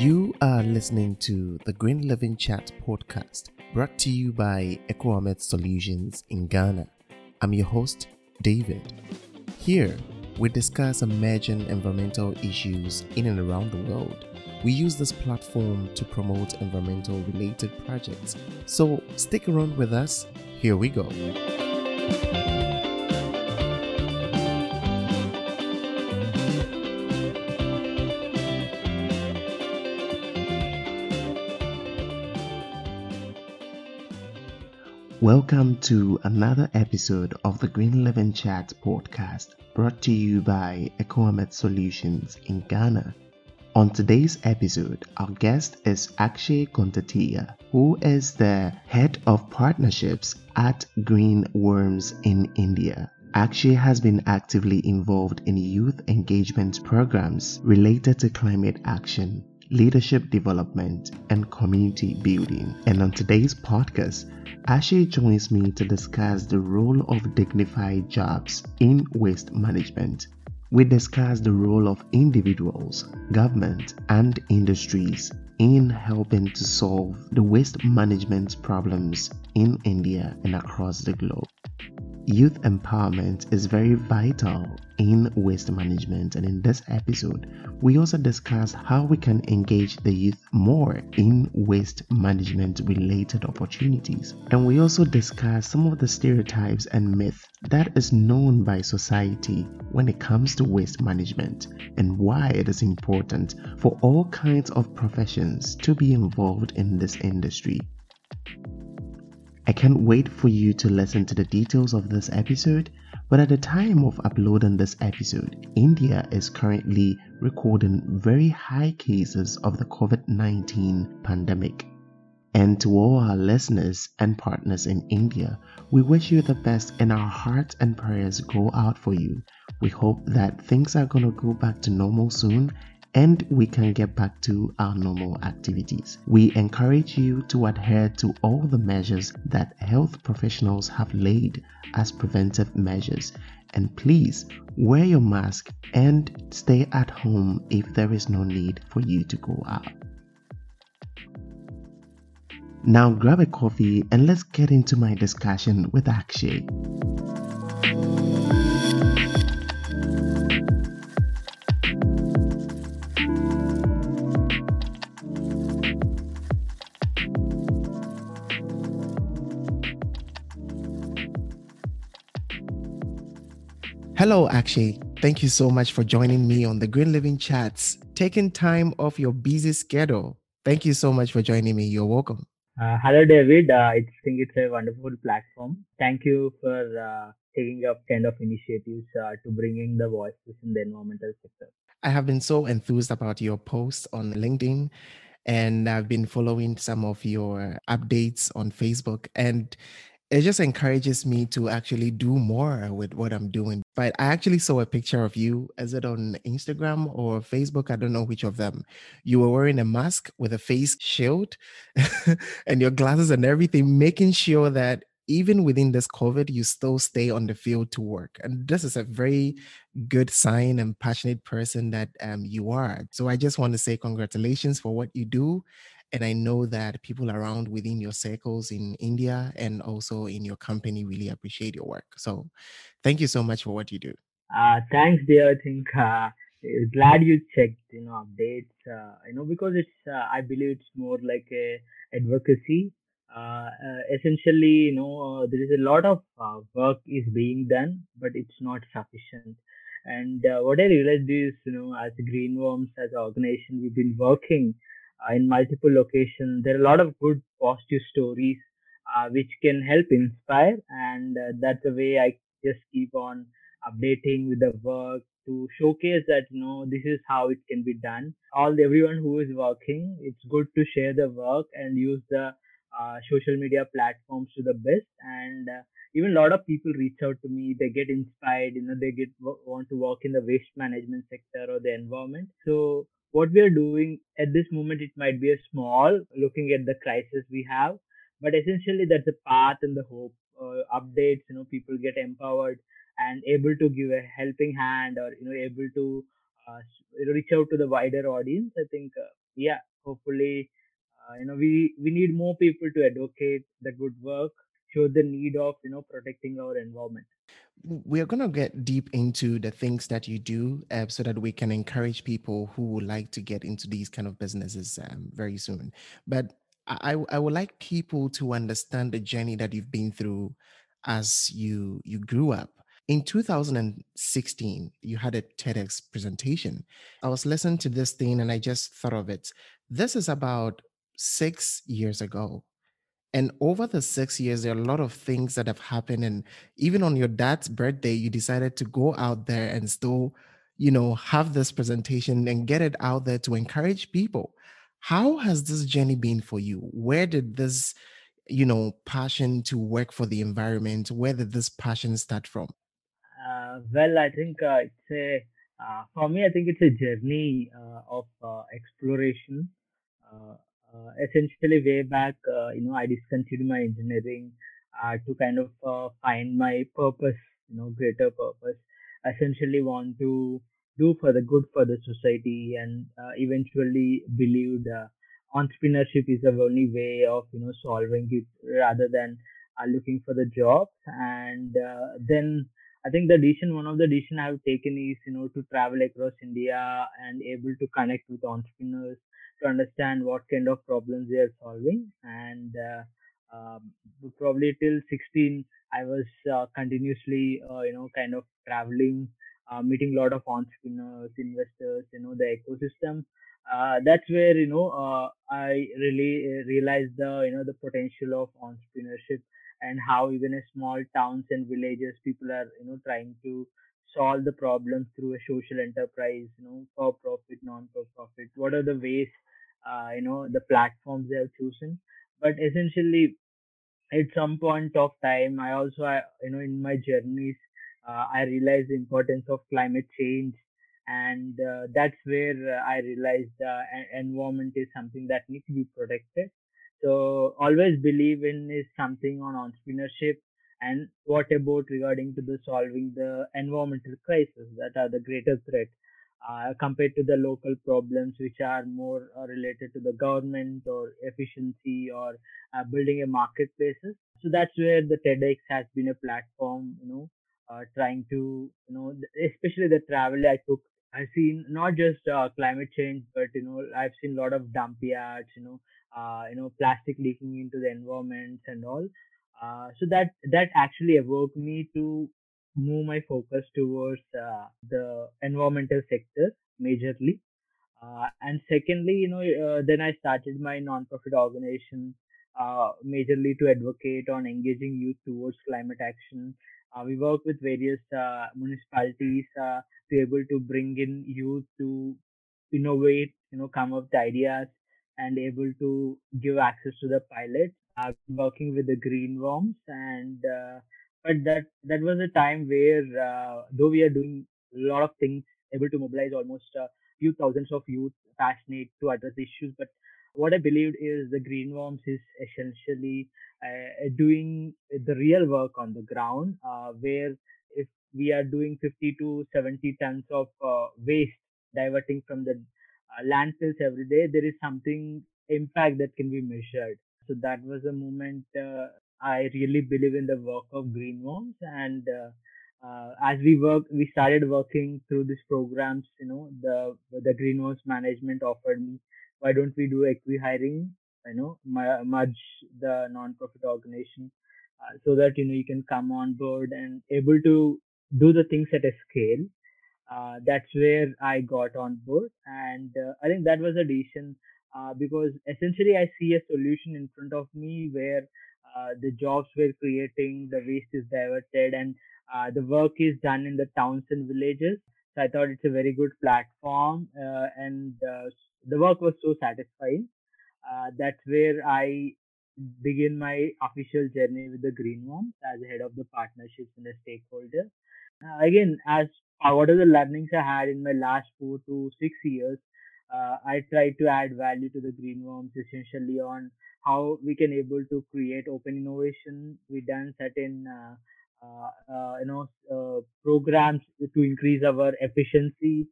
You are listening to the Green Living Chat podcast brought to you by EcoAmet Solutions in Ghana. I'm your host, David. Here, we discuss emerging environmental issues in and around the world. We use this platform to promote environmental related projects. So stick around with us. Here we go. Welcome to another episode of the Green Living Chat podcast brought to you by EcoAmet Solutions in Ghana. On today's episode, our guest is Akshay Kontatia, who is the head of partnerships at Green Worms in India. Akshay has been actively involved in youth engagement programs related to climate action, leadership development, and community building. And on today's podcast, Akshay joins me to discuss the role of dignified jobs in waste management. We discuss the role of individuals, government, and industries in helping to solve the waste management problems in India and across the globe. Youth empowerment is very vital in waste management, and in this episode, we also discuss how we can engage the youth more in waste management related opportunities. And we also discuss some of the stereotypes and myths that is known by society when it comes to waste management and why it is important for all kinds of professions to be involved in this industry. I can't wait for you to listen to the details of this episode, but at the time of uploading this episode, India is currently recording very high cases of the COVID 19 pandemic. And to all our listeners and partners in India, we wish you the best and our hearts and prayers go out for you. We hope that things are going to go back to normal soon and we can get back to our normal activities. We encourage you to adhere to all the measures that health professionals have laid as preventive measures. And please wear your mask and stay at home if there is no need for you to go out. Now grab a coffee and let's get into my discussion with Akshay. Hello, Akshay. Thank you so much for joining me on the Green Living Chats, taking time off your busy schedule. Thank you so much for joining me. You're welcome. Uh, hello, David. Uh, I think it's a wonderful platform. Thank you for uh, taking up kind of initiatives uh, to bringing the voices in the environmental sector. I have been so enthused about your posts on LinkedIn and I've been following some of your updates on Facebook. And it just encourages me to actually do more with what I'm doing. But I actually saw a picture of you. Is it on Instagram or Facebook? I don't know which of them. You were wearing a mask with a face shield and your glasses and everything, making sure that even within this COVID, you still stay on the field to work. And this is a very good sign and passionate person that um, you are. So I just want to say congratulations for what you do and I know that people around within your circles in India and also in your company really appreciate your work. So thank you so much for what you do. Uh, thanks, dear. I think uh, glad you checked, you know, updates. Uh, you know, because it's, uh, I believe it's more like a advocacy. Uh, uh, essentially, you know, there is a lot of work is being done, but it's not sufficient. And what I realized is, you know, as Green Worms, as an organization, we've been working uh, in multiple locations. There are a lot of good positive stories uh, which can help inspire, and uh, that's the way I just keep on updating with the work to showcase that you know this is how it can be done. All everyone who is working, it's good to share the work and use the uh, social media platforms to the best and uh, even a lot of people reach out to me they get inspired you know they get want to work in the waste management sector or the environment so what we are doing at this moment it might be a small looking at the crisis we have but essentially that's a path and the hope uh, updates you know people get empowered and able to give a helping hand or you know able to uh, reach out to the wider audience i think uh, yeah hopefully, uh, you know, we we need more people to advocate the good work, show the need of you know protecting our environment. We are going to get deep into the things that you do uh, so that we can encourage people who would like to get into these kind of businesses um, very soon. But I, I would like people to understand the journey that you've been through as you you grew up. In 2016 you had a tedx presentation. I was listening to this thing and i just thought of it. This is about six years ago and over the six years, there are a lot of things that have happened. And even on your dad's birthday, you decided to go out there and still, you know, have this presentation and get it out there to encourage people. How has this journey been for you? Where did this, you know, passion to work for the environment, where did this passion start from? Uh, well, I think uh, it's a uh, for me. I think it's a journey uh, of uh, exploration. Uh, essentially, way back, uh, you know, I discontinued my engineering uh, to kind of uh, find my purpose, you know, greater purpose. Essentially, want to do for the good for the society, and uh, eventually believed uh, entrepreneurship is the only way of you know solving it rather than uh, looking for the jobs. And then I think the decision, one of the decision I've taken is, you know, to travel across India and able to connect with entrepreneurs to understand what kind of problems they are solving. And uh, um, probably till 16, I was uh, continuously, uh, you know, kind of traveling, uh, meeting a lot of entrepreneurs, investors, you know, the ecosystem. Uh, that's where you know uh, I really realized the you know the potential of entrepreneurship and how even a small towns and villages people are you know trying to solve the problems through a social enterprise you know for profit non for profit what are the ways uh, you know the platforms they have chosen? But essentially at some point of time i also I, you know in my journeys uh, i realized the importance of climate change. And uh, that's where uh, i realized uh, environment is something that needs to be protected so always believe in is something on entrepreneurship and what about regarding to the solving the environmental crisis that are the greater threat uh, compared to the local problems which are more uh, related to the government or efficiency or uh, building a marketplaces. So that's where the TEDx has been a platform, you know, uh, trying to, you know, especially the travel I took. I've seen not just uh, climate change, but you know, I've seen a lot of dump yards, you know, uh, you know, plastic leaking into the environments and all. Uh, so that that actually evoked me to move my focus towards uh, the environmental sector majorly. Uh, and secondly, you know, uh, then I started my non-profit organization uh, majorly to advocate on engaging youth towards climate action. Uh, we work with various uh, municipalities uh, to be able to bring in youth to innovate, you know, come up with ideas and able to give access to the pilots. I've working with the green worms and uh, but that that was a time where uh, though we are doing a lot of things, able to mobilize almost few thousands of youth passionate to address issues, but what I believed is the green worms is essentially uh, doing the real work on the ground, uh, where if we are doing 50 to 70 tons of uh, waste diverting from the uh, landfills every day, there is something impact that can be measured. So that was a moment uh, I really believe in the work of green worms and. Uh, uh, as we work, we started working through these programs. You know, the the Green Worms management offered me why don't we do acqui-hiring, you know, merge the non-profit organization uh, so that, you know, you can come on board and able to do the things at a scale. Uh, that's where I got on board. And uh, I think that was a decision uh, because essentially I see a solution in front of me where uh, the jobs we're creating, the waste is diverted, and uh, the work is done in the towns and villages. So I thought it's a very good platform, and the work was so satisfying. Uh, that's where I begin my official journey with the Green Worms as head of the partnerships and the stakeholder. Uh, again, as uh, what are the learnings I had in my last four to six years, uh, I tried to add value to the Green Worms essentially on how we can able to create open innovation. We done certain uh, uh, uh, you know programs to increase our efficiency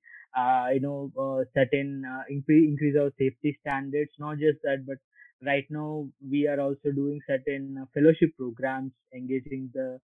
you know, uh, certain uh, increase, increase our safety standards. Not just that, but right now we are also doing certain uh, fellowship programs engaging the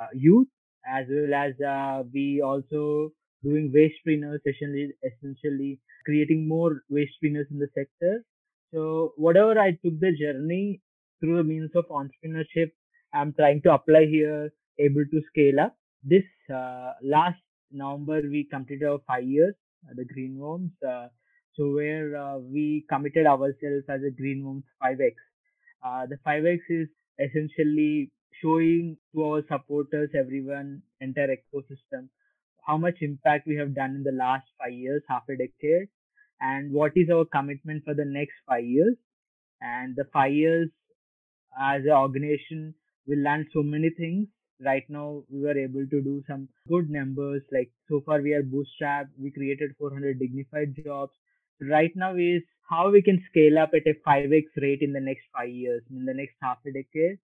uh, youth as well as uh, we also doing waste trainers essentially, essentially creating more waste trainers in the sector. So whatever I took the journey through the means of entrepreneurship, I'm trying to apply here, able to scale up. This uh, last November we completed our five years, uh, the Green Worms. Uh, so where uh, we committed ourselves as a Green Worms 5x. Uh, the 5x is essentially showing to our supporters, everyone, entire ecosystem, how much impact we have done in the last five years, half a decade, and what is our commitment for the next five years. And the five years as an organization, we learned so many things. Right now, we were able to do some good numbers. Like so far, we are bootstrapped. We created 400 dignified jobs. Right now is how we can scale up at a 5x rate in the next five years, in the next half a decade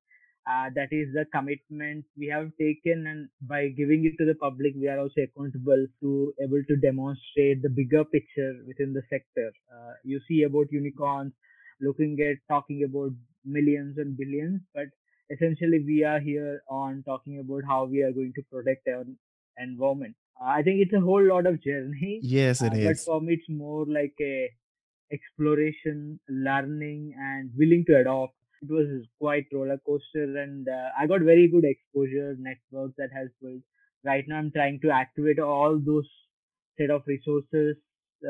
uh, that is the commitment we have taken and by giving it to the public we are also accountable to able to demonstrate the bigger picture within the sector uh, you see about unicorns looking at talking about millions and billions but essentially we are here on talking about how we are going to protect our environment. I think it's a whole lot of journey yes it uh, but for me it's more like a exploration learning and willing to adopt. It was quite roller coaster and uh, i got very good exposure network that has built. Right now i'm trying to activate all those set of resources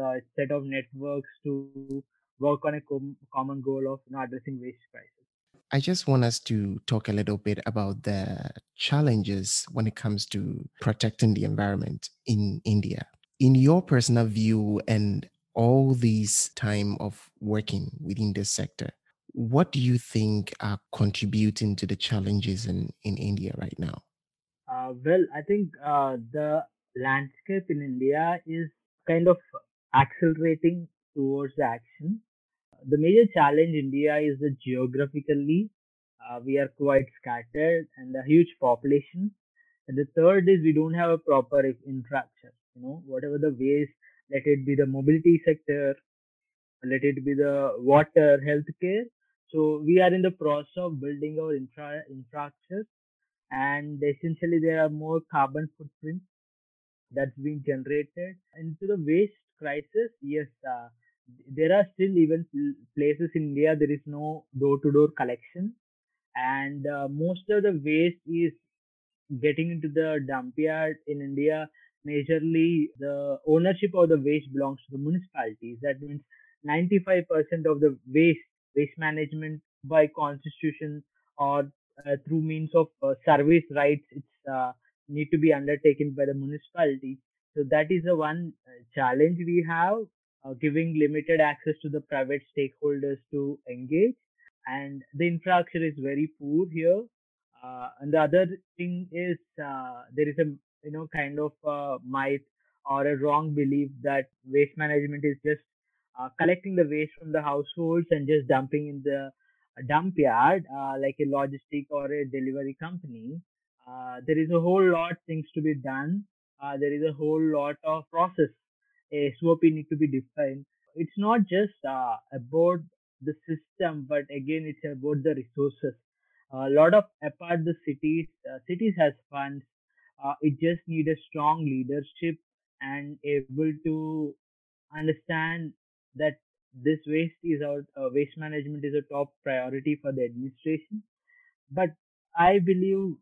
uh, set of networks to work on a com- common goal of you know, addressing waste crisis I just want us to talk a little bit about the challenges when it comes to protecting the environment in India. In your personal view and all this time of working within this sector, what do you think are contributing to the challenges in, in India right now? uh, well i think uh, the landscape in india is kind of accelerating towards the action The major challenge India is that geographically uh, we are quite scattered and a huge population. And the third is we don't have a proper infrastructure. You know, whatever the ways, let it be the mobility sector, let it be the water, healthcare. So we are in the process of building our infra infrastructure, and essentially there are more carbon footprints that's being generated into the waste crisis. Yes, uh, there are still even places in India there is no door-to-door collection, and uh, most of the waste is getting into the dump yard in India. Majorly, the ownership of the waste belongs to the municipalities. That means 95% of the waste waste management by constitution or uh, through means of uh, service rights it's uh, need to be undertaken by the municipality so that is the one uh, challenge we have uh, giving limited access to the private stakeholders to engage and the infrastructure is very poor here uh, and the other thing is uh, there is a you know kind of uh, myth or a wrong belief that waste management is just uh, collecting the waste from the households and just dumping in the dump yard uh, like a logistic or a delivery company. Uh, there is a whole lot things to be done. Uh, there is a whole lot of process. A SOP need to be defined. It's not just uh, about the system, but again, it's about the resources. A lot of apart the cities, uh, cities has funds. Uh, it just need a strong leadership and able to understand that this waste is our uh, waste management is a top priority for the administration. But I believe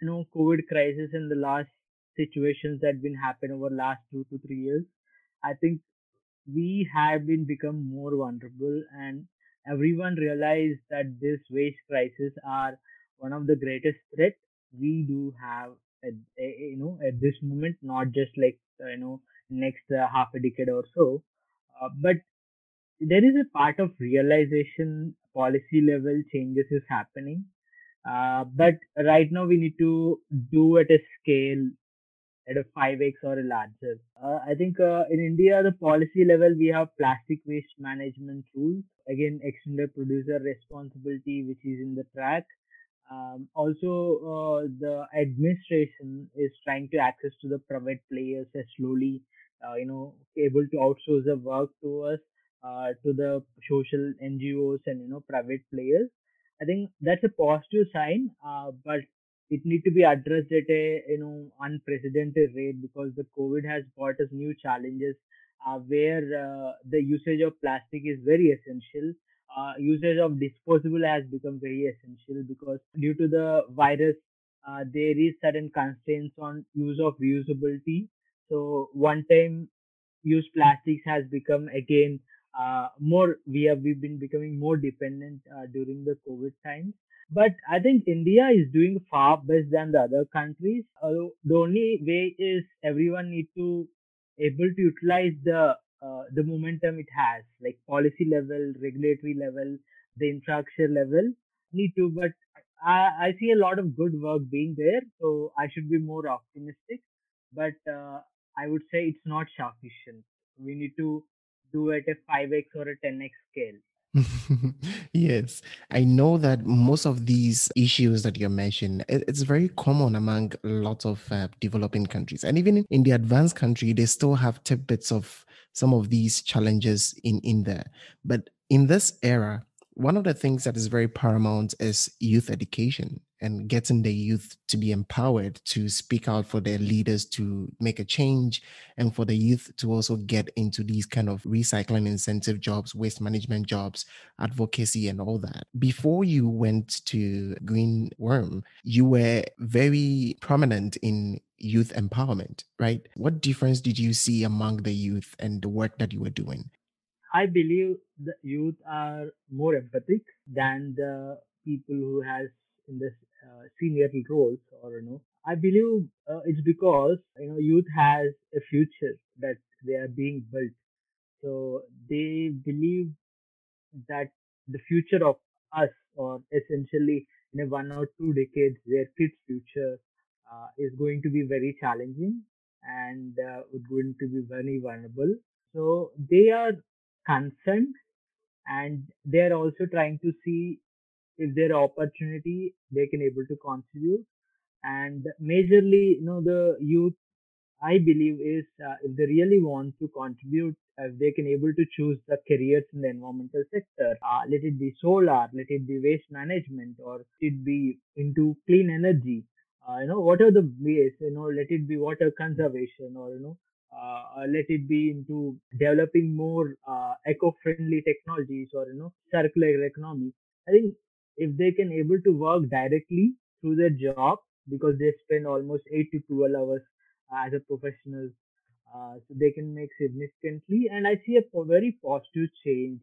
you know COVID crisis in the last situations that been happen over last two to three years. I think we have been become more vulnerable and everyone realized that this waste crisis are one of the greatest threat we do have at, eh, you know at this moment not just like uh, you know next uh, half a decade or so uh, but there is a part of realization policy level changes is happening uh, but right now we need to do at a scale at a 5x or a larger. Uh, I think uh, in India, the policy level, we have plastic waste management rules. Again, extended producer responsibility, which is in the track. Um, also, uh, the administration is trying to access to the private players as slowly uh, you know able to outsource the work to us uh, to the social NGOs and you know private players. I think that's a positive sign, uh, but it need to be addressed at a you know unprecedented rate because the COVID has brought us new challenges uh, where uh, the usage of plastic is very essential. Uh, usage of disposable has become very essential because due to the virus, uh, there is certain constraints on use of reusability. So one time use plastics has become again uh, more we have we've been becoming more dependent uh, during the covid times. But i think india is doing far best than the other countries. Uh, the only way is everyone need to able to utilize the uh, the momentum it has like policy level regulatory level the infrastructure level need to. But I, I see a lot of good work being there so i should be more optimistic. But uh, i would say it's not sufficient. We need to do at a 5x or a 10x scale yes, I know that most of these issues that you mentioned, it's very common among lots of uh, developing countries, and even in, in the advanced country, they still have tidbits of some of these challenges in in there. But in this era, one of the things that is very paramount is youth education and getting the youth to be empowered to speak out for their leaders to make a change and for the youth to also get into these kind of recycling incentive jobs waste management jobs advocacy and all that. Before you went to green worm you were very prominent in youth empowerment right? What difference did you see among the youth and the work that you were doing? I believe the youth are more empathic than the people who has in uh, senior roles or you know i believe uh, it's because you know youth has a future that they are being built. So they believe that the future of us or essentially in a one or two decades their kids future uh, is going to be very challenging and uh, going to be very vulnerable. So they are concerned and they are also trying to see if there are opportunity they can able to contribute. And majorly you know the youth i believe is uh, if they really want to contribute uh, they can able to choose the careers in the environmental sector. Uh, let it be solar let it be waste management or it be into clean energy. Uh, you know what are the ways you know let it be water conservation or you know uh, let it be into developing more eco-friendly technologies or you know circular economy. I think if they can able to work directly through their job because they spend almost 8 to 12 hours uh, as a professional uh, so they can make significantly. And i see a very positive change.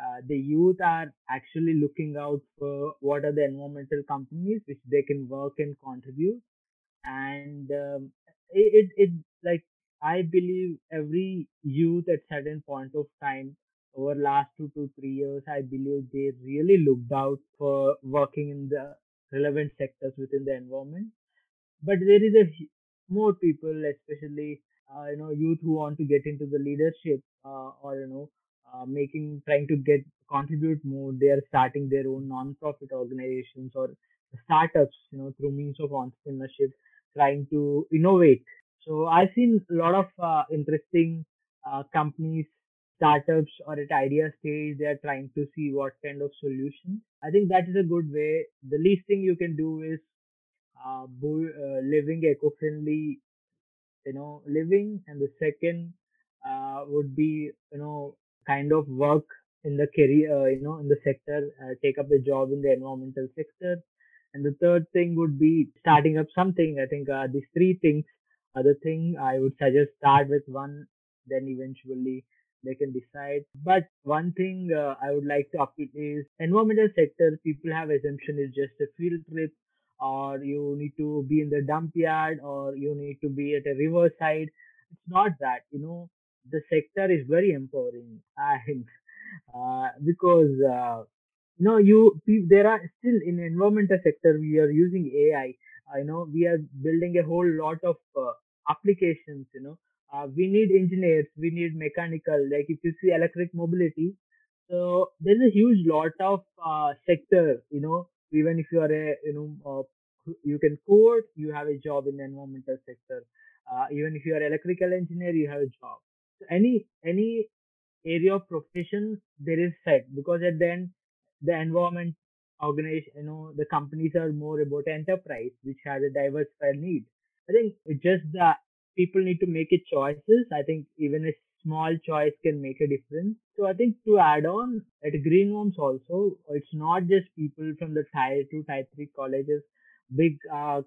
Uh, the youth are actually looking out for what are the environmental companies which they can work and contribute. And um, it, it it like i believe every youth at certain point of time over last two to three years i believe they really looked out for working in the relevant sectors within the environment. But there is a more people especially uh, you know youth who want to get into the leadership uh, or you know uh, making trying to get contribute more. They are starting their own non-profit organizations or startups you know through means of entrepreneurship trying to innovate. So i've seen a lot of uh, interesting uh, companies startups or at idea stage they are trying to see what kind of solutions i think that is a good way. The least thing you can do is uh, bo- uh, living eco-friendly you know living. And the second uh, would be you know kind of work in the career uh, you know in the sector uh, take up a job in the environmental sector. And the third thing would be starting up something. I think uh, these three things other thing i would suggest. Start with one then eventually they can decide. But one thing uh, i would like to update is environmental sector people have assumption is just a field trip or you need to be in the dump yard or you need to be at a riverside it's not that you know the sector is very empowering. And uh, because uh, you pe- there are still in environmental sector we are using ai you know we are building a whole lot of uh, applications you know uh, we need engineers we need mechanical like if you see electric mobility so there's a huge lot of uh, sector you know even if you are a you know uh, you can code, you have a job in the environmental sector. Uh, even if you are electrical engineer, you have a job. So any any area of profession there is set because at the end the environment organization, you know, the companies are more about enterprise which has a diversified need. I think it's just that people need to make it choices. I think even a small choice can make a difference. So I think to add on at Greenworms also, it's not just people from the tier two, tier three colleges, big uh,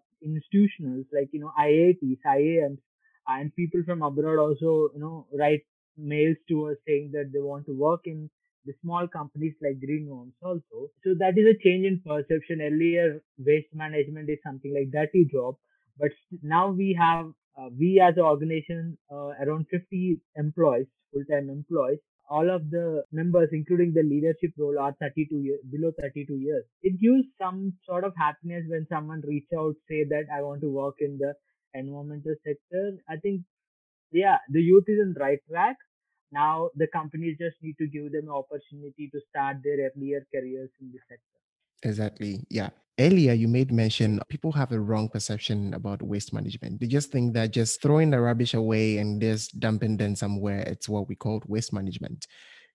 like you know IITs, IIMs, and people from abroad also you know write mails to us saying that they want to work in the small companies like Greenworms also. So that is a change in perception. Earlier, waste management is something like dirty job, but now we have we as an organization uh, around 50 employees, full-time employees. All of the members, including the leadership role, are 32 years below 32 years. It gives some sort of happiness when someone reach out, say that I want to work in the environmental sector. I think, yeah, the youth is on the right track now the companies just need to give them opportunity to start their earlier careers in this sector. Exactly. Yeah. Earlier, you made mention people have a wrong perception about waste management. They just think that just throwing the rubbish away and just dumping them somewhere, it's what we call waste management.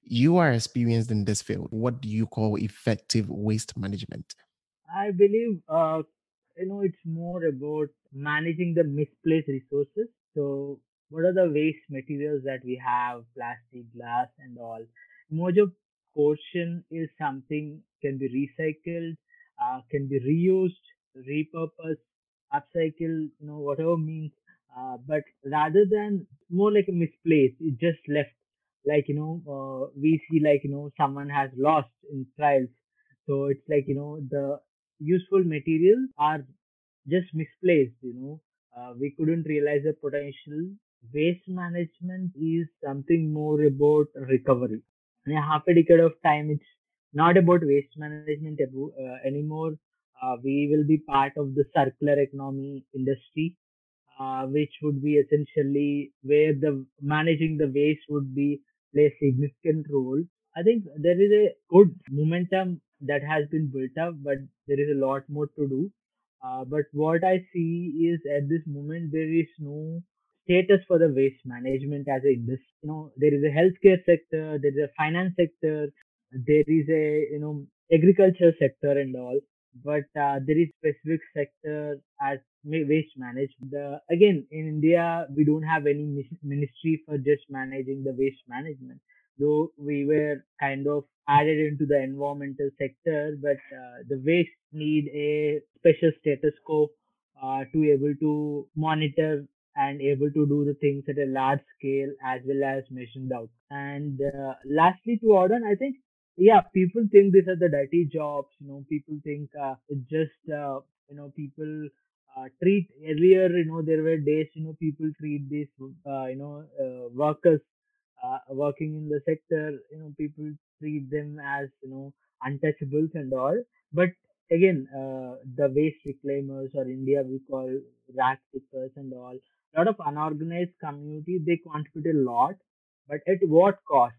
You are experienced in this field. What do you call effective waste management? I believe, uh, you know, it's more about managing the misplaced resources. So what are the waste materials that we have, plastic, glass, and all. Major portion is something can be recycled, uh, can be reused, repurposed, upcycled, you know, whatever means. Uh, but rather than more like a misplaced, it just left. Like you know, uh, we see like you know someone has lost in trials, so it's like you know the useful materials are just misplaced. You know, uh, we couldn't realize the potential waste management is something more about recovery. Half a decade of time, it's not about waste management uh, anymore. Uh, we will be part of the circular economy industry, uh, which would be essentially where the managing the waste would be play a significant role. I think there is a good momentum that has been built up, but there is a lot more to do. Uh, but what I see is at this moment there is no status for the waste management as a industry. You know, there is a healthcare sector, there is a finance sector, there is a you know agriculture sector and all. But uh, there is specific sector as waste management. The, again, in India, we don't have any ministry for just managing the waste management. Though we were kind of added into the environmental sector, but uh, the waste need a special status quo uh, to able to monitor and able to do the things at a large scale as well as mission out. And uh, lastly, to add on, I think, yeah, people think these are the dirty jobs. You know, people think uh, it's just, uh, you know, people uh, treat earlier, you know, there were days, you know, people treat these, uh, you know, uh, workers uh, working in the sector, you know, people treat them as, you know, untouchables and all. But again, uh, the waste reclaimers or India we call rag pickers and all, A lot of unorganized community they contribute a lot but at what cost?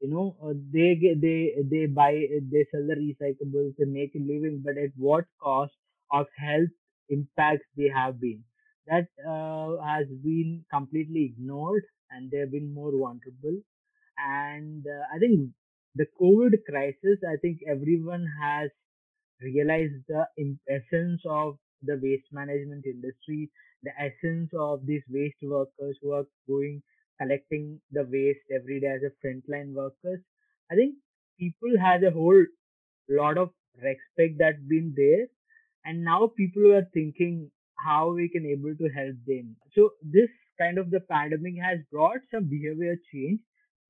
You know uh, they they they buy they sell the recyclables they make a living but at what cost of health impacts they have been? That uh, has been completely ignored and they've been more vulnerable. And uh, i think the covid crisis i think everyone has realized the essence of the waste management industry the essence of these waste workers who are going collecting the waste every day as a frontline workers. I think people had a whole lot of respect that's been there, and now people are thinking how we can able to help them. So this kind of the pandemic has brought some behavior change,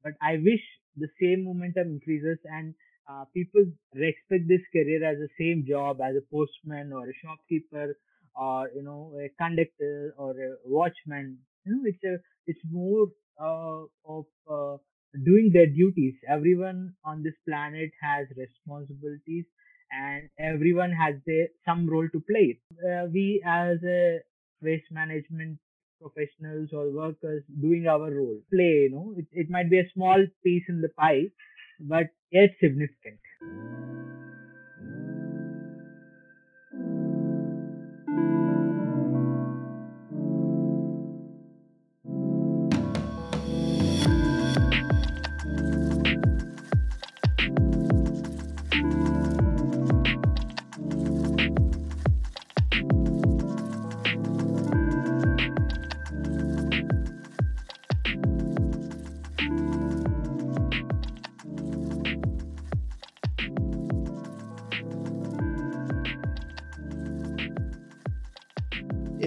but I wish the same momentum increases and uh, people respect this career as the same job as a postman or a shopkeeper or you know a conductor or a watchman. You know it's a it's more uh, of uh, doing their duties. Everyone on this planet has responsibilities and everyone has their, some role to play. Uh, we as a waste management professionals or workers doing our role. Play you know it, it might be a small piece in the pie but it's significant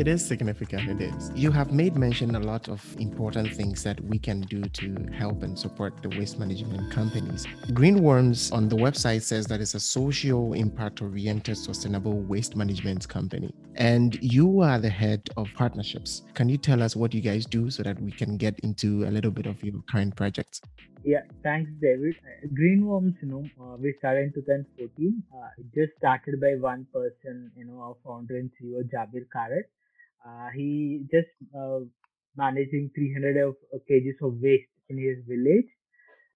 it is significant. It is. You have made mention a lot of important things that we can do to help and support the waste management companies. Greenworms on the website says that it's a social impact oriented sustainable waste management company. And you are the head of partnerships. Can you tell us what you guys do so that we can get into a little bit of your current projects? Yeah, thanks, David. Greenworms, you know, uh, we started in 2014. Uh, it just started by one person, you know, our founder and CEO, Jabir Karat. Uh, he just uh, managing 300 of, kgs of waste in his village,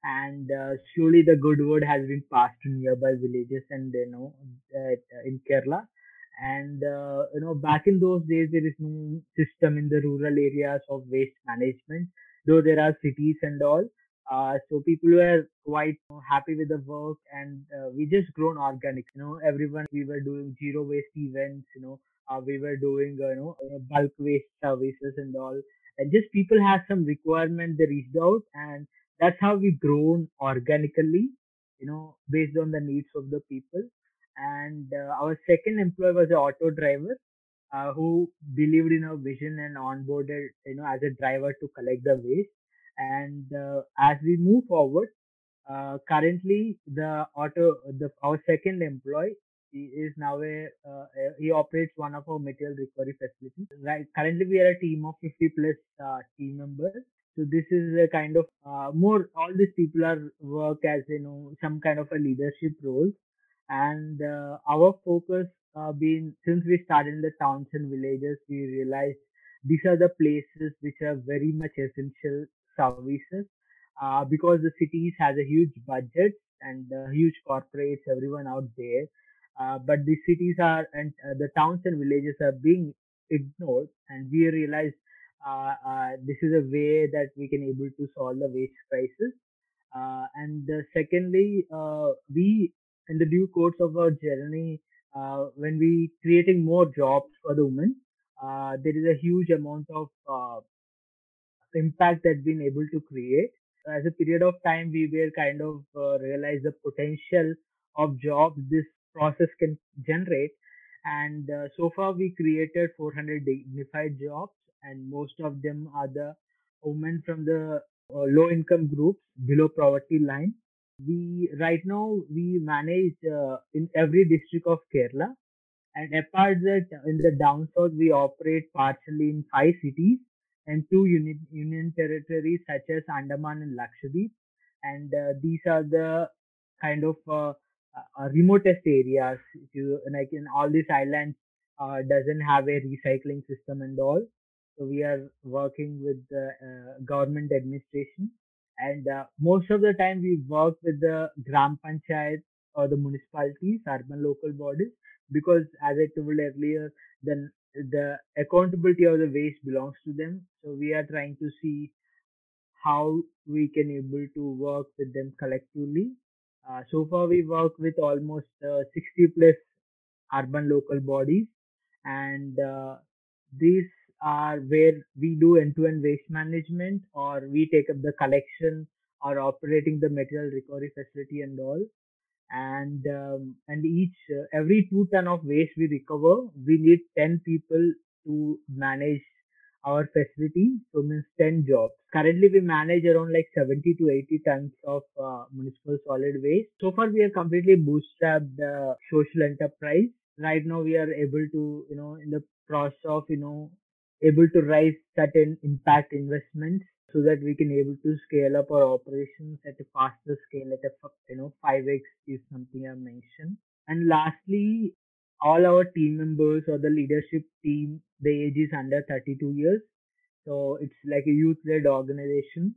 and uh, slowly the good word has been passed to nearby villages and you know uh, in Kerala. And uh, you know, back in those days, there is no system in the rural areas of waste management, though there are cities and all. Uh, so people were quite you know, happy with the work, and uh, we just grown organic. You know, everyone we were doing zero waste events. You know, uh, we were doing uh, you know bulk waste services and all. And just people have some requirement they reached out and that's how we grown organically you know based on the needs of the people. And uh, our second employee was an auto driver uh, who believed in our vision and onboarded you know as a driver to collect the waste. And uh, as we move forward uh, currently the auto the our second employee he is now a, uh, he operates one of our material recovery facilities. Right. Currently, we are a team of 50 plus uh, team members. So this is a kind of uh, more. All these people are work as you know some kind of a leadership role, and uh, our focus uh, being since we started in the towns and villages, we realized these are the places which are very much essential services uh, because the cities has a huge budget and uh, huge corporates, everyone out there uh, but the cities are and uh, the towns and villages are being ignored and we realize uh, uh this is a way that we can able to solve the waste crisis. And secondly we in the due course of our journey when we creating more jobs for the women there is a huge amount of impact that been able to create. As a period of time we were kind of uh, realize the potential of jobs this process can generate. And uh, so far, we created 400 dignified jobs, and most of them are the women from the uh, low income groups below poverty line. We right now we manage uh, in every district of Kerala, and apart that in the down south we operate partially in five cities and two union, union territories such as Andaman and Lakshadweep. And uh, these are the kind of uh, remotest areas you like in all these islands uh, doesn't have a recycling system and all. So we are working with the uh, government administration and uh, most of the time we work with the gram panchayat or the municipalities urban local bodies because as i told earlier then the accountability of the waste belongs to them. So we are trying to see how we can able to work with them collectively uh, so far, we work with almost uh, 60 plus urban local bodies, and uh, these are where we do end-to-end waste management, or we take up the collection or operating the material recovery facility and all. And um, and each uh, every two ton of waste we recover, we need 10 people to manage our facility. So means 10 jobs. Currently, we manage around like 70 to 80 tons of uh, municipal solid waste. So far, we have completely bootstrapped the social enterprise. Right now, we are able to, you know, in the process of, you know, able to raise certain impact investments so that we can able to scale up our operations at a faster scale at a you know 5x is something i mentioned and lastly all our team members or the leadership team the age is under 32 years. So it's like a youth led organization.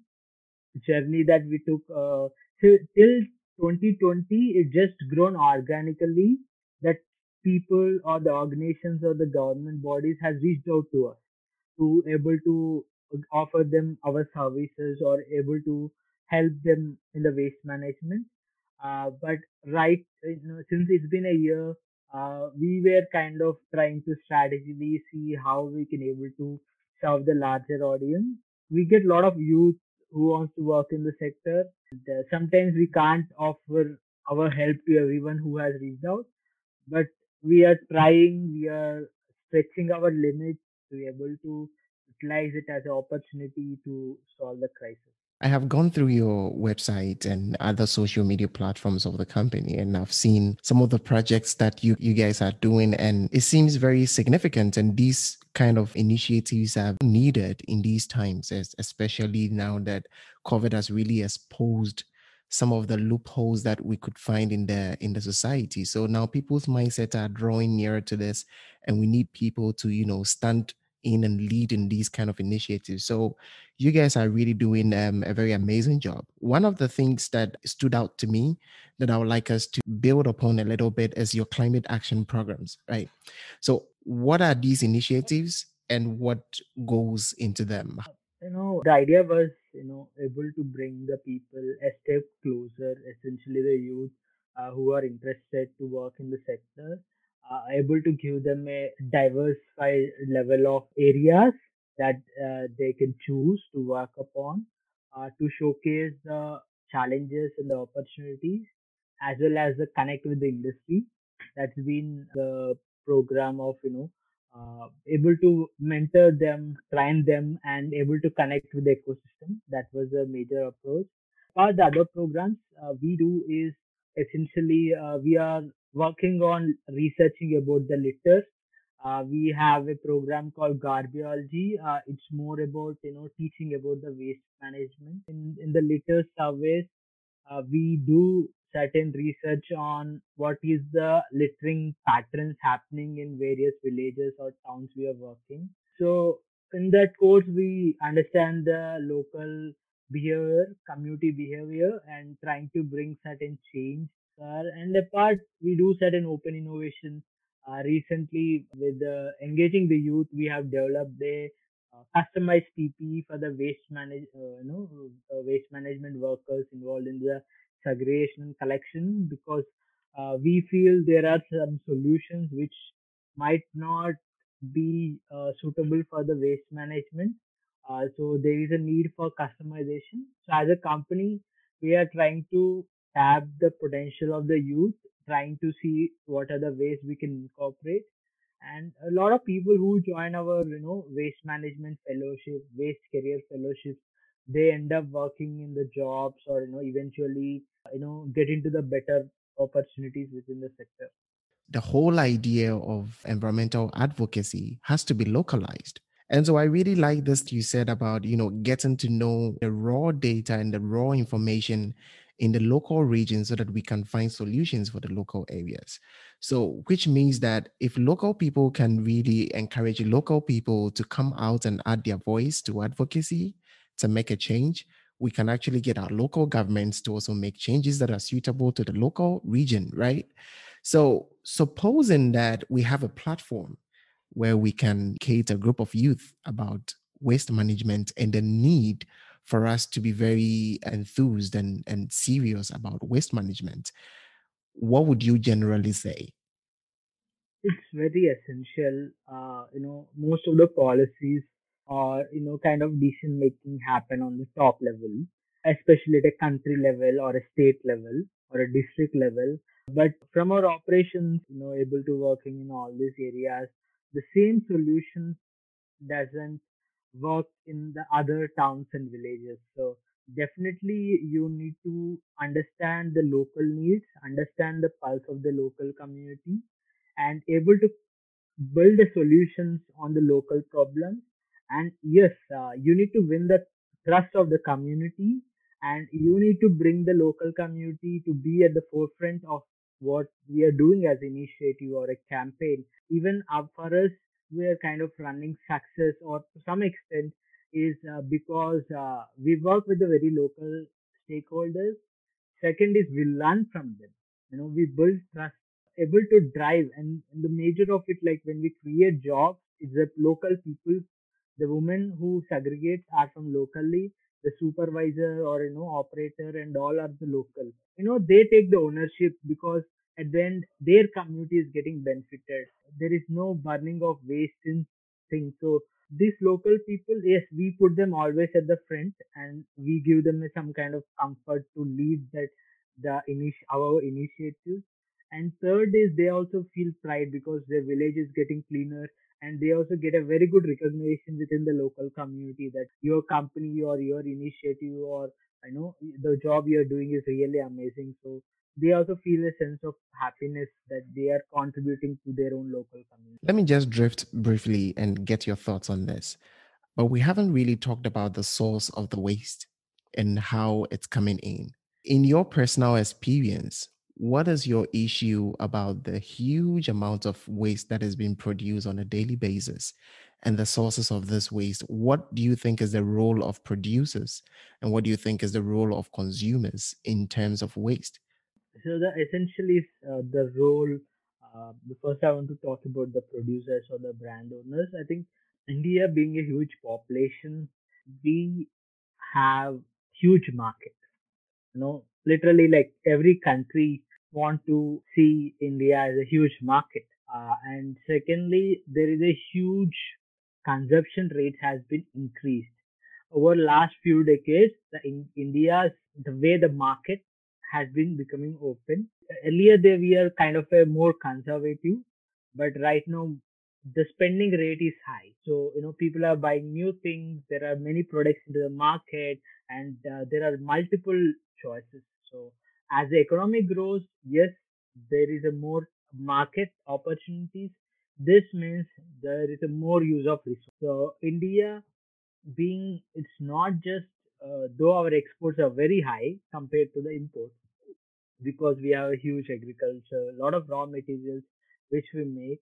Journey that we took uh, till 2020 it just grown organically that people or the organizations or the government bodies has reached out to us to able to offer them our services or able to help them in the waste management. Uh, but right you know, since it's been a year uh, we were kind of trying to strategically see how we can able to serve the larger audience. We get a lot of youth who wants to work in the sector. And, uh, sometimes we can't offer our help to everyone who has reached out, but we are trying, we are stretching our limits to be able to utilize it as an opportunity to solve the crisis. I have gone through your website and other social media platforms of the company, and I've seen some of the projects that you, you guys are doing, and it seems very significant. And these kind of initiatives are needed in these times, especially now that COVID has really exposed some of the loopholes that we could find in the in the society. So now people's mindset are drawing nearer to this, and we need people to you know stand in and lead in these kind of initiatives. So you guys are really doing um, a very amazing job. One of the things that stood out to me that I would like us to build upon a little bit is your climate action programs, right? So what are these initiatives and what goes into them? You know, the idea was, you know, able to bring the people a step closer, essentially the youth uh, who are interested to work in the sector uh, able to give them a diversified level of areas that uh, they can choose to work upon uh, to showcase the challenges and the opportunities as well as the connect with the industry. That's been the program of you know uh, able to mentor them train them and able to connect with the ecosystem. That was a major approach. But the other programs uh, we do is essentially uh, we are working on researching about the litters. Uh, we have a program called Garbiology. Uh, it's more about you know teaching about the waste management. In in the litter surveys, uh, we do certain research on what is the littering patterns happening in various villages or towns we are working. So in that course, we understand the local behavior, community behavior, and trying to bring certain change and apart, we do certain open innovation. Uh, recently, with uh, engaging the youth, we have developed a uh, customized PPE for the waste manage, uh, you know, uh, waste management workers involved in the segregation and collection because uh, we feel there are some solutions which might not be suitable for the waste management. so there is a need for customization. So as a company, we are trying to tap the potential of the youth, trying to see what are the ways we can incorporate. And a lot of people who join our, you know, waste management fellowship, waste career fellowships, they end up working in the jobs or, you know, eventually, you know, get into the better opportunities within the sector. The whole idea of environmental advocacy has to be localized. And so I really like this you said about, you know, getting to know the raw data and the raw information in the local region so that we can find solutions for the local areas. So, which means that if local people can really encourage local people to come out and add their voice to advocacy to make a change, we can actually get our local governments to also make changes that are suitable to the local region, right? So, supposing that we have a platform where we can cater a group of youth about waste management and the need for us to be very enthused and, and serious about waste management, what would you generally say? It's very essential. Uh, you know, most of the policies or, you know, kind of decision making happen on the top level, especially at a country level or a state level or a district level. But from our operations, you know, able to working in all these areas, the same solution doesn't work in the other towns and villages. So definitely you need to understand the local needs, understand the pulse of the local community and able to build the solutions on the local problems. And yes, uh, you need to win the trust of the community and you need to bring the local community to be at the forefront of what we are doing as initiative or a campaign. Even for us, we are kind of running success or to some extent is uh, because uh, we work with the very local stakeholders. Second is we learn from them. You know, we build trust, able to drive, and, and the major of it, like when we create jobs, is that local people, the women who segregate are from locally, the supervisor or you know operator and all are the local. You know, they take the ownership because at the end their community is getting benefited there is no burning of waste in things so these local people yes we put them always at the front and we give them some kind of comfort to lead that the initi- our initiatives and third is they also feel pride because their village is getting cleaner and they also get a very good recognition within the local community that your company or your initiative or I know the job you're doing is really amazing. So they also feel a sense of happiness that they are contributing to their own local community. Let me just drift briefly and get your thoughts on this. But we haven't really talked about the source of the waste and how it's coming in. In your personal experience, what is your issue about the huge amount of waste that is being produced on a daily basis and the sources of this waste? What do you think is the role of producers and what do you think is the role of consumers in terms of waste? So the essentially uh, the role. Uh, first I want to talk about the producers or the brand owners. I think India being a huge population, we have huge market. You know, literally like every country want to see India as a huge market. Uh, and secondly, there is a huge consumption rate has been increased over last few decades. The in India's the way the market has been becoming open. Earlier, they were kind of a more conservative, but right now the spending rate is high. So you know people are buying new things. There are many products into the market, and uh, there are multiple choices. So as the economy grows, yes, there is a more market opportunities. This means there is a more use of resources. So India being it's not just uh, though our exports are very high compared to the imports because we have a huge agriculture, a lot of raw materials which we make.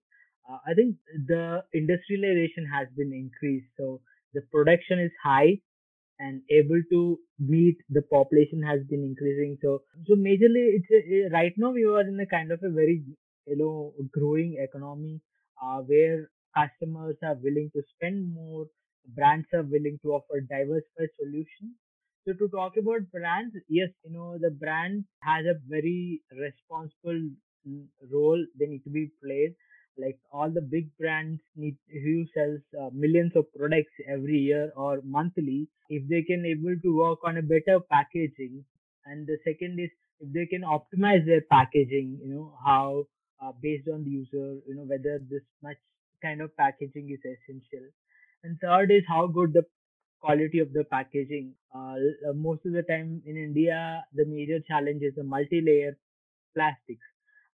Uh, I think the industrialization has been increased, so the production is high and able to meet the population has been increasing. So, so majorly, it's a, right now we are in a kind of a very you know growing economy uh, where customers are willing to spend more, brands are willing to offer diversified solutions. So to talk about brands, yes, you know the brand has a very responsible role. They need to be played. Like all the big brands need who sells uh, millions of products every year or monthly if they can able to work on a better packaging. And the second is if they can optimize their packaging you know how uh, based on the user you know whether this much kind of packaging is essential. And third is how good the quality of the packaging uh, most of the time in india the major challenge is the multi-layer plastics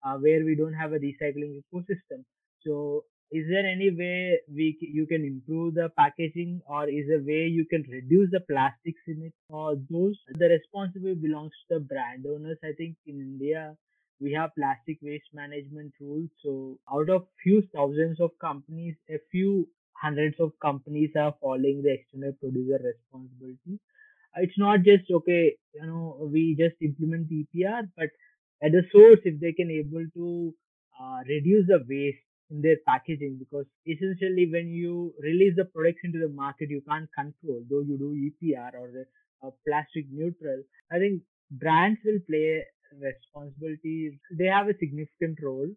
uh, where we don't have a recycling ecosystem. So, is there any way we you can improve the packaging, or is there a way you can reduce the plastics in it? Or those the responsibility belongs to the brand owners. I think in India we have plastic waste management rules. So, out of few thousands of companies, a few hundreds of companies are following the extended producer responsibility. It's not just okay, you know, we just implement EPR, but at the source if they can able to uh, reduce the waste in their packaging because essentially when you release the products into the market you can't control though you do EPR or the uh, plastic neutral I think brands will play responsibility they have a significant role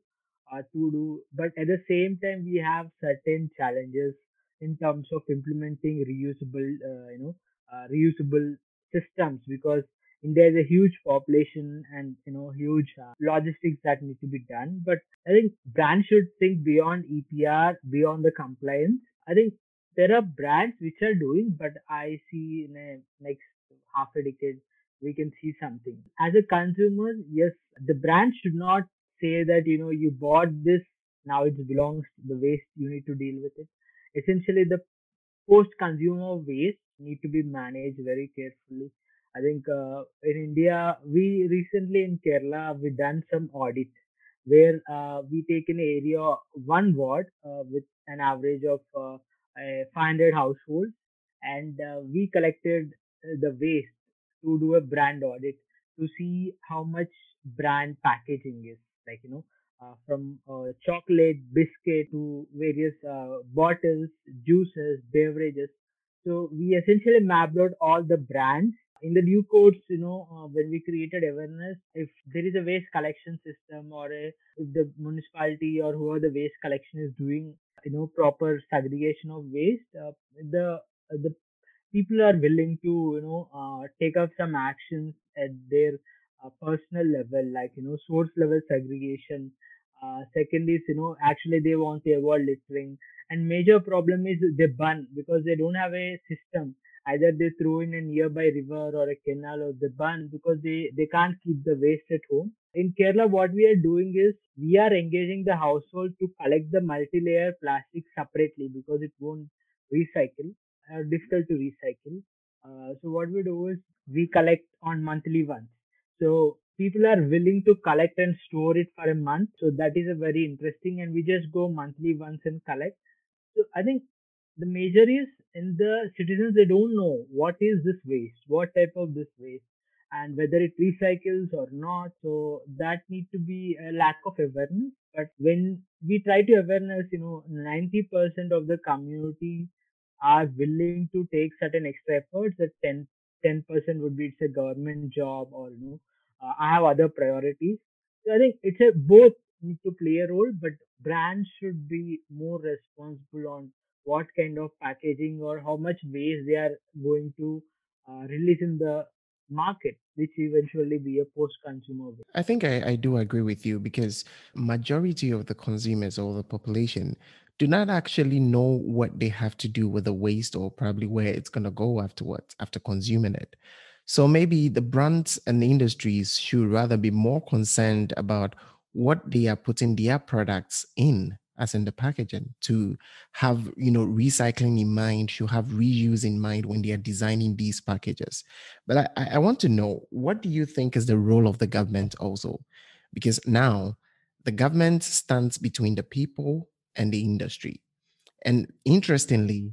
to do but at the same time we have certain challenges in terms of implementing reusable uh, you know uh, reusable systems because India is a huge population and you know huge uh, logistics that need to be done. But I think brands should think beyond EPR, beyond the compliance. I think there are brands which are doing, but I see in a next half a decade we can see something. As a consumer, yes, the brand should not say that you know you bought this now it belongs to the waste you need to deal with it. Essentially, the post consumer waste need to be managed very carefully I think uh, in India, we recently in Kerala, we done some audit where uh, we take an area, one ward uh, with an average of uh, 500 households, and uh, we collected uh, the waste to do a brand audit to see how much brand packaging is like you know uh, from uh, chocolate biscuit to various uh, bottles juices beverages. So we essentially mapped out all the brands. In the new codes, you know, uh, when we created awareness, if there is a waste collection system or a, if the municipality or whoever the waste collection is doing, you know, proper segregation of waste, uh, the the people are willing to, you know, uh, take up some actions at their uh, personal level, like you know, source level segregation, Uh, second is, you know, actually they want to avoid littering. And major problem is they burn because they don't have a system. Either they throw in a nearby river or a canal or they burn because they, they can't keep the waste at home. In Kerala, what we are doing is we are engaging the household to collect the multi-layer plastic separately because it won't recycle, uh, difficult to recycle. Uh, so what we do is we collect on monthly once. So people are willing to collect and store it for a month. So that is a very interesting, and we just go monthly once and collect. So I think the major is in the citizens they don't know what is this waste, what type of this waste, and whether it recycles or not. So that need to be a lack of awareness. But when we try to awareness, you know, ninety percent of the community are willing to take certain extra efforts. That 10 percent would be it's a government job or you know uh, I have other priorities. So I think it's a both need to play a role, but brands should be more responsible on what kind of packaging or how much waste they are going to uh, release in the market, which eventually be a post-consumer. I think I, I do agree with you because majority of the consumers or the population do not actually know what they have to do with the waste or probably where it's going to go afterwards after consuming it. So maybe the brands and the industries should rather be more concerned about what they are putting their products in as in the packaging to have you know recycling in mind should have reuse in mind when they are designing these packages but I, I want to know what do you think is the role of the government also because now the government stands between the people and the industry and interestingly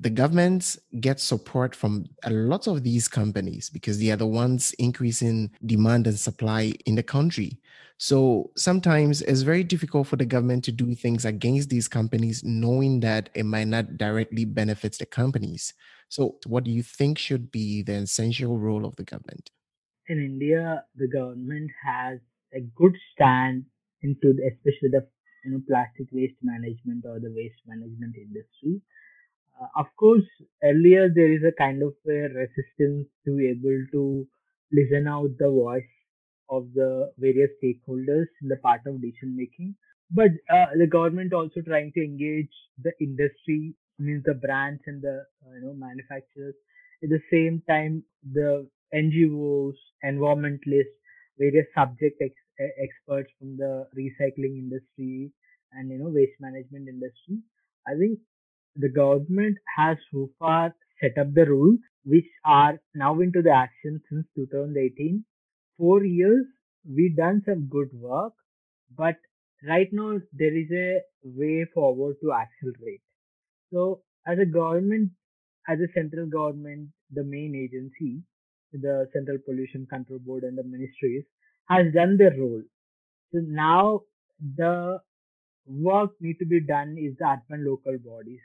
the governments get support from a lot of these companies because they are the ones increasing demand and supply in the country. So sometimes it's very difficult for the government to do things against these companies, knowing that it might not directly benefit the companies. So, what do you think should be the essential role of the government? In India, the government has a good stand into the, especially the you know plastic waste management or the waste management industry uh, of course, earlier there is a kind of a resistance to be able to listen out the voice of the various stakeholders in the part of decision making. But uh, the government also trying to engage the industry, means the brands and the uh, you know manufacturers. At the same time, the NGOs, environmentalists, various subject experts from the recycling industry and you know waste management industry. I think the government has so far set up the rules which are now into the action since 2018. Four years, we done some good work, but right now there is a way forward to accelerate. So as a government, as a central government, the main agency, the Central Pollution Control Board and the ministries has done their role. So now the work need to be done is the urban local bodies.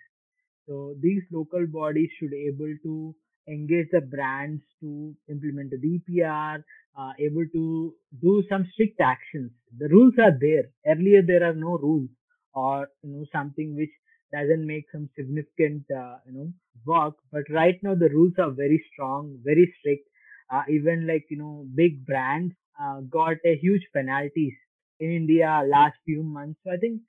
So these local bodies should able to engage the brands to implement the EPR, uh, able to do some strict actions. The rules are there. Earlier there are no rules or you know something which doesn't make some significant uh, you know work. But right now the rules are very strong, very strict. Uh, even like you know big brands uh, got a huge penalties in India last few months. So I think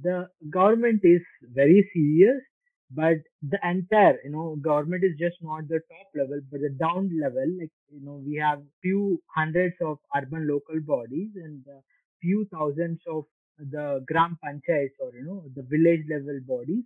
the government is very serious but the entire you know government is just not the top level but the down level. Like you know we have few hundreds of urban local bodies and few thousands of the gram panchayats or you know the village level bodies.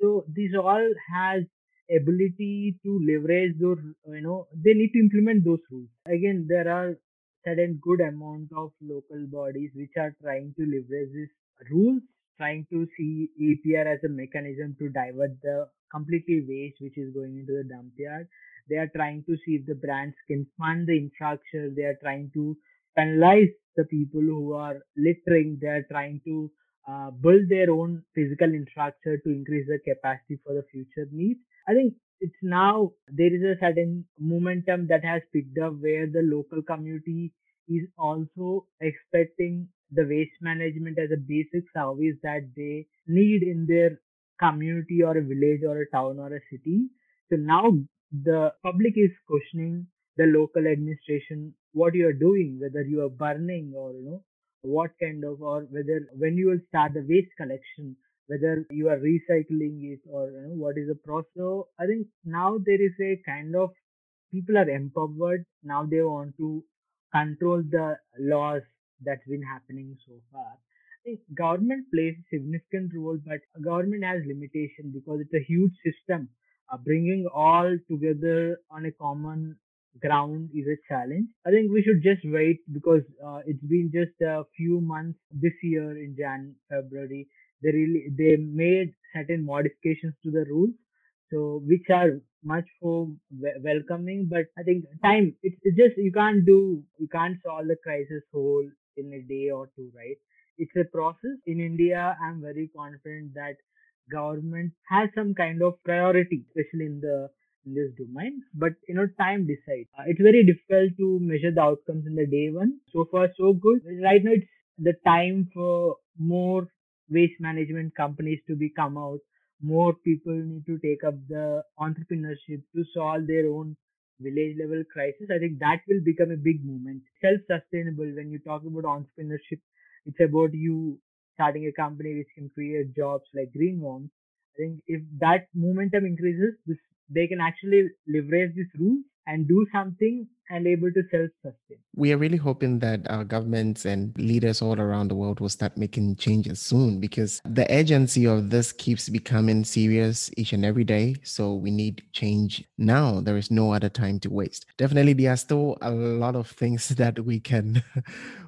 So these all has ability to leverage those you know they need to implement those rules. Again there are certain good amount of local bodies which are trying to leverage these rules trying to see EPR as a mechanism to divert the completely waste which is going into the dump yard. They are trying to see if the brands can fund the infrastructure. They are trying to penalize the people who are littering. They are trying to uh, build their own physical infrastructure to increase the capacity for the future needs. I think it's now there is a certain momentum that has picked up where the local community is also expecting the waste management as a basic service that they need in their community or a village or a town or a city. So now the public is questioning the local administration what you are doing, whether you are burning or you know what kind of or whether when you will start the waste collection whether you are recycling it or you know what is the process so i think now there is a kind of people are empowered now they want to control the laws that's been happening so far I think government plays a significant role but government has limitation because it's a huge system uh, bringing all together on a common ground is a challenge. I think we should just wait because uh, it's been just a few months this year in Jan, February. They really they made certain modifications to the rules, so which are much more welcoming. But I think time it's, it's just you can't do you can't solve the crisis whole in a day or two, right? It's a process. In India, I'm very confident that government has some kind of priority, especially in the in this domain. But you know, time decides. Uh, it's very difficult to measure the outcomes in the day one. So far, so good. Right now, it's the time for more waste management companies to be come out. More people need to take up the entrepreneurship to solve their own village level crisis. I think that will become a big movement. Self sustainable. When you talk about entrepreneurship, it's about you starting a company which can create jobs like Green Worms. I think if that momentum increases, this they can actually leverage these rules and do something and able to self-sustain. We are really hoping that our governments and leaders all around the world will start making changes soon because the urgency of this keeps becoming serious each and every day. So we need change now. There is no other time to waste. Definitely, there are still a lot of things that we can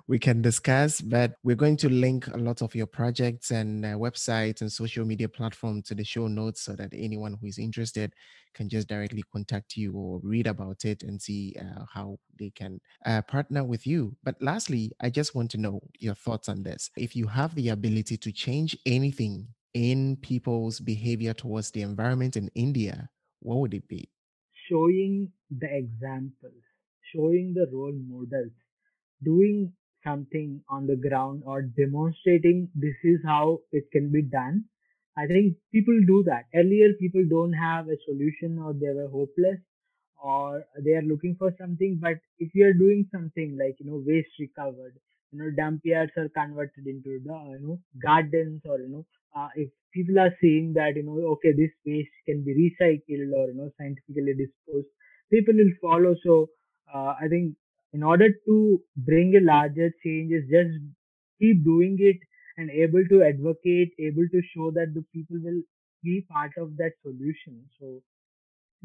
we can discuss, but we're going to link a lot of your projects and uh, websites and social media platforms to the show notes so that anyone who is interested can just directly contact you or read about it and see uh, how they can uh, partner with you. But lastly, I just want to know your thoughts on this. If you have the ability to change anything in people's behavior towards the environment in India, what would it be? Showing the examples, showing the role models, doing something on the ground or demonstrating this is how it can be done. I think people do that. Earlier, people don't have a solution or they were hopeless or they are looking for something. But if you are doing something like, you know, waste recovered, you know, dump yards are converted into the, you know, gardens or, you know, uh, if people are seeing that, you know, okay, this waste can be recycled or, you know, scientifically disposed, people will follow. So, uh, I think in order to bring a larger change is just keep doing it and able to advocate, able to show that the people will be part of that solution. So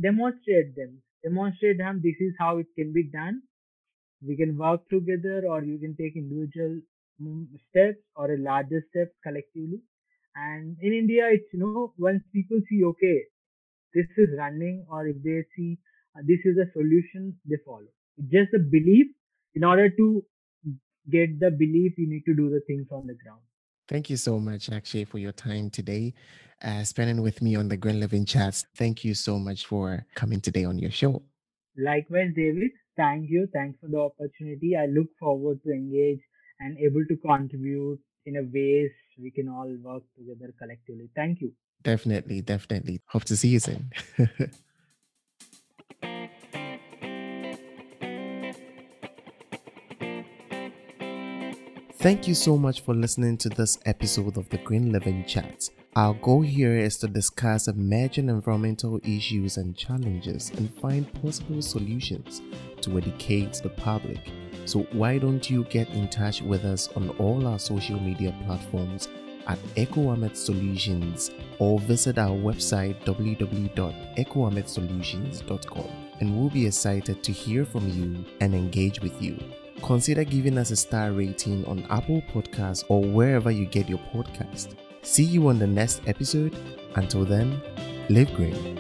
demonstrate them, demonstrate them. This is how it can be done. We can work together, or you can take individual mm, steps or a larger steps collectively. And in India, it's you know once people see okay, this is running, or if they see uh, this is a solution, they follow. Just a belief. In order to get the belief, you need to do the things on the ground. Thank you so much, Akshay, for your time today, uh, spending with me on the Green Living Chats. Thank you so much for coming today on your show. Likewise, David. Thank you. Thanks for the opportunity. I look forward to engage and able to contribute in a ways we can all work together collectively. Thank you. Definitely, definitely. Hope to see you soon. Thank you so much for listening to this episode of the Green Living Chat. Our goal here is to discuss emerging environmental issues and challenges and find possible solutions to educate the public. So, why don't you get in touch with us on all our social media platforms at EcoAmet Solutions or visit our website www.ecoametsolutions.com and we'll be excited to hear from you and engage with you consider giving us a star rating on Apple Podcasts or wherever you get your podcast. See you on the next episode. Until then, live green.